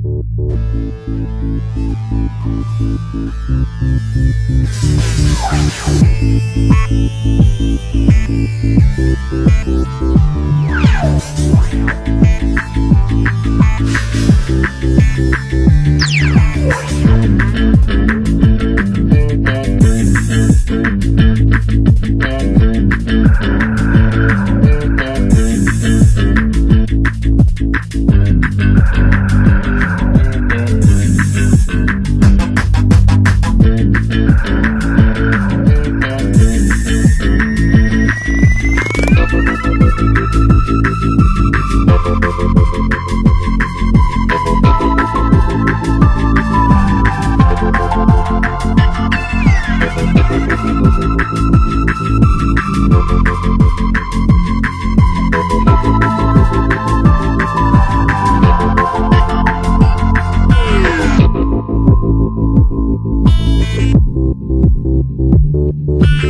What?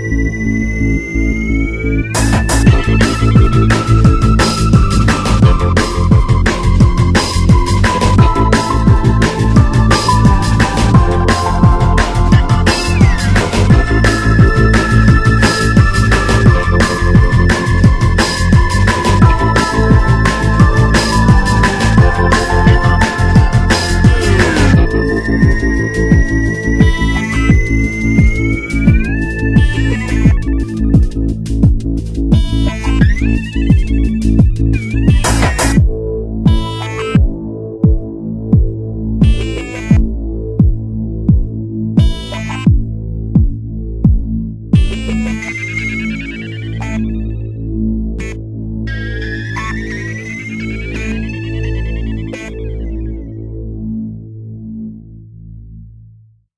Música Música